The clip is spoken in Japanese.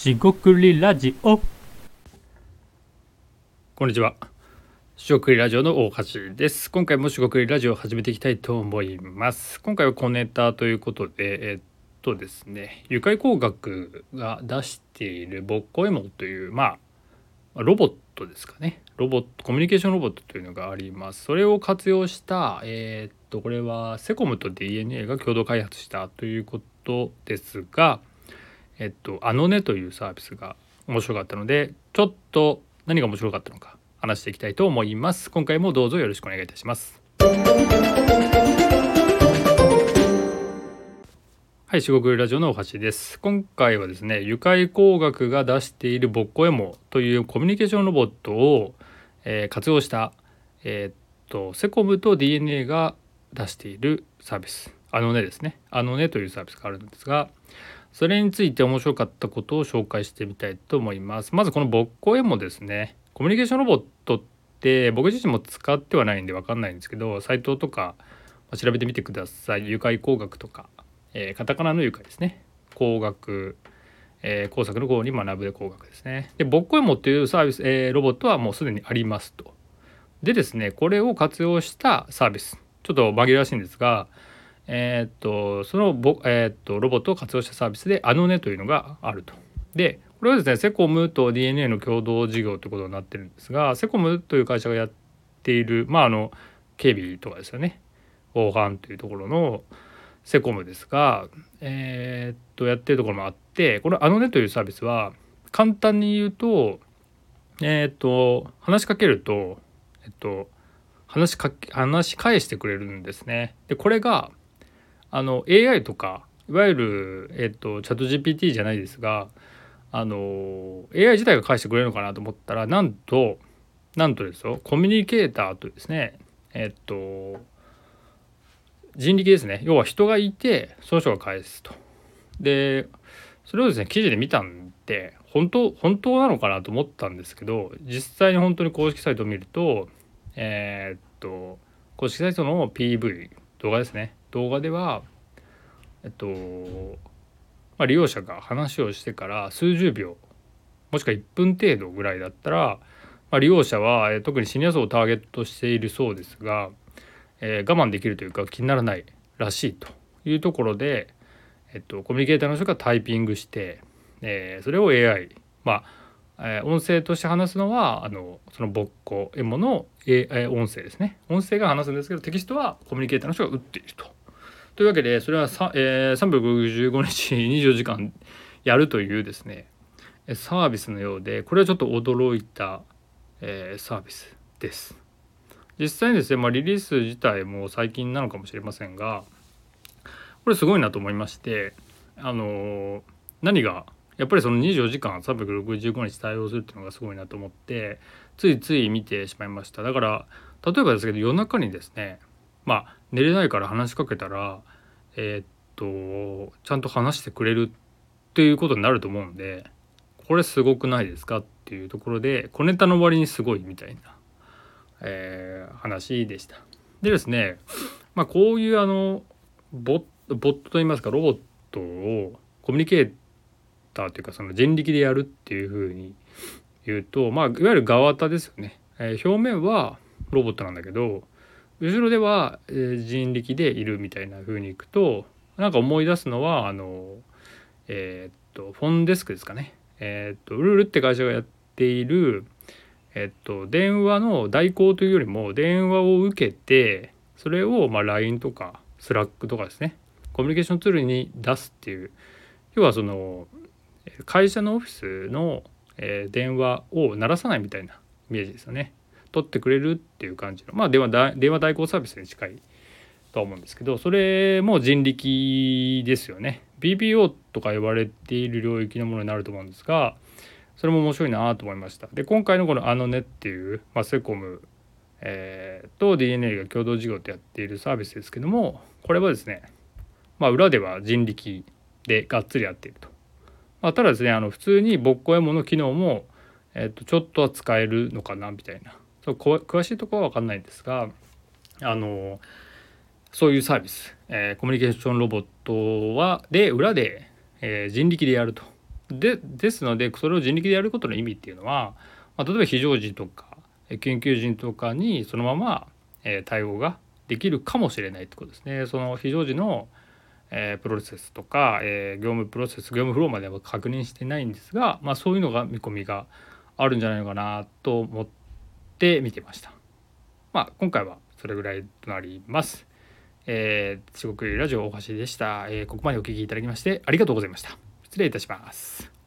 しごくりラジオ。こんにちは。しごくりラジオの大橋です。今回もしごくりラジオを始めていきたいと思います。今回は小ネタということでえっとですね愉快工学が出しているボッコエモというまあロボットですかね。ロボットコミュニケーションロボットというのがあります。それを活用したえ、っとこれはセコムと DNA が共同開発したということですがえっと、あのねというサービスが面白かったので、ちょっと何が面白かったのか話していきたいと思います。今回もどうぞよろしくお願いいたします。はい、四国ラジオのお橋です。今回はですね、愉快工学が出しているボッコエモというコミュニケーションロボットを、えー、活用した、えー、っと、セコムと DNA が出しているサービス。あのねですね。あのねというサービスがあるんですが、それについて面白かったことを紹介してみたいと思います。まずこのボッコエモですね。コミュニケーションロボットって僕自身も使ってはないんで分かんないんですけど、サイトとか調べてみてください。愉快工学とか、えー、カタカナの愉快ですね。工学、えー、工作の方に学ぶで工学ですね。で、ボッコエモっていうサービス、えー、ロボットはもうすでにありますと。でですね、これを活用したサービス。ちょっと紛らわしいんですが、えー、っとそのぼ、えー、っとロボットを活用したサービスであのねというのがあると。でこれはですねセコムと DNA の共同事業ということになってるんですがセコムという会社がやっているまああの警備とかですよね防犯というところのセコムですが、えー、っとやってるところもあってこのあのねというサービスは簡単に言うとえー、っと話しかけるとえっと話しかけ話し返してくれるんですね。でこれがあの AI とかいわゆる、えっと、チャット GPT じゃないですがあの AI 自体が返してくれるのかなと思ったらなんとなんとですよコミュニケーターとですねえっと人力ですね要は人がいてその人が返すと。でそれをですね記事で見たんで本当本当なのかなと思ったんですけど実際に本当に公式サイトを見るとえー、っと公式サイトの PV 動画ですね。動画ではえっと、まあ、利用者が話をしてから数十秒もしくは1分程度ぐらいだったら、まあ、利用者は、え特にシニア層をターゲットしているそうですが、えー、我慢できるというか気にならないらしいというところで、えっと、コミュニケーターの人がタイピングして、えー、それを AI まあ、えー、音声として話すのはあのそのボッコエモの、えー、音声ですね音声が話すんですけどテキストはコミュニケーターの人が打っていると。というわけでそれは、えー、365日24時間やるというですねサービスのようでこれはちょっと驚いた、えー、サービスです。実際にですね、まあ、リリース自体も最近なのかもしれませんがこれすごいなと思いましてあの何がやっぱりその24時間365日対応するっていうのがすごいなと思ってついつい見てしまいましただから例えばですけど夜中にですねまあ寝れないから話しかけたらえー、っとちゃんと話してくれるっていうことになると思うんでこれすごくないですかっていうところで小ネタの割にすごいみたいな、えー、話でした。でですねまあこういうあのボボットといいますかロボットをコミュニケーターというかその人力でやるっていうふうに言うとまあいわゆる側型ですよね。えー、表面はロボットなんだけど後ろでは人力でいるみたいな風にいくとなんか思い出すのはあのえー、っとフォンデスクですかね。えー、っとルールって会社がやっているえっと電話の代行というよりも電話を受けてそれをまあ LINE とか Slack とかですね。コミュニケーションツールに出すっていう。要はその会社のオフィスの電話を鳴らさないみたいなイメージですよね。取ってくれるっていう感じの。まあ電話電話代行サービスに近いと思うんですけどそれも人力ですよね。BPO とか呼ばれている領域のものになると思うんですがそれも面白いなと思いました。で今回のこの「あのね」っていう、まあ、セコム、えー、と DNA が共同事業ってやっているサービスですけどもこれはですねまあ裏では人力でがっつりやっていると、まあ、ただですねあの普通にボッコエモの機能も、えー、とちょっとは使えるのかなみたいな。そう詳しいところは分かんないんですがあのそういうサービス、えー、コミュニケーションロボットはで裏で、えー、人力でやると。でですのでそれを人力でやることの意味っていうのは、まあ、例えば非常時とか研究時とかにそのままえ対応ができるかもしれないってことですね。その非常時のえプロセスとか、え業務プロセス業務フローまでは確認してないんですが、まあ、そういうのが見込みがあるんじゃないのかなと思って見てました。まあ、今回はそれぐらいとなります。えー、四国ラジオ大橋でした、えー、ここまでお聴きいただきましてありがとうございました。失礼いたします。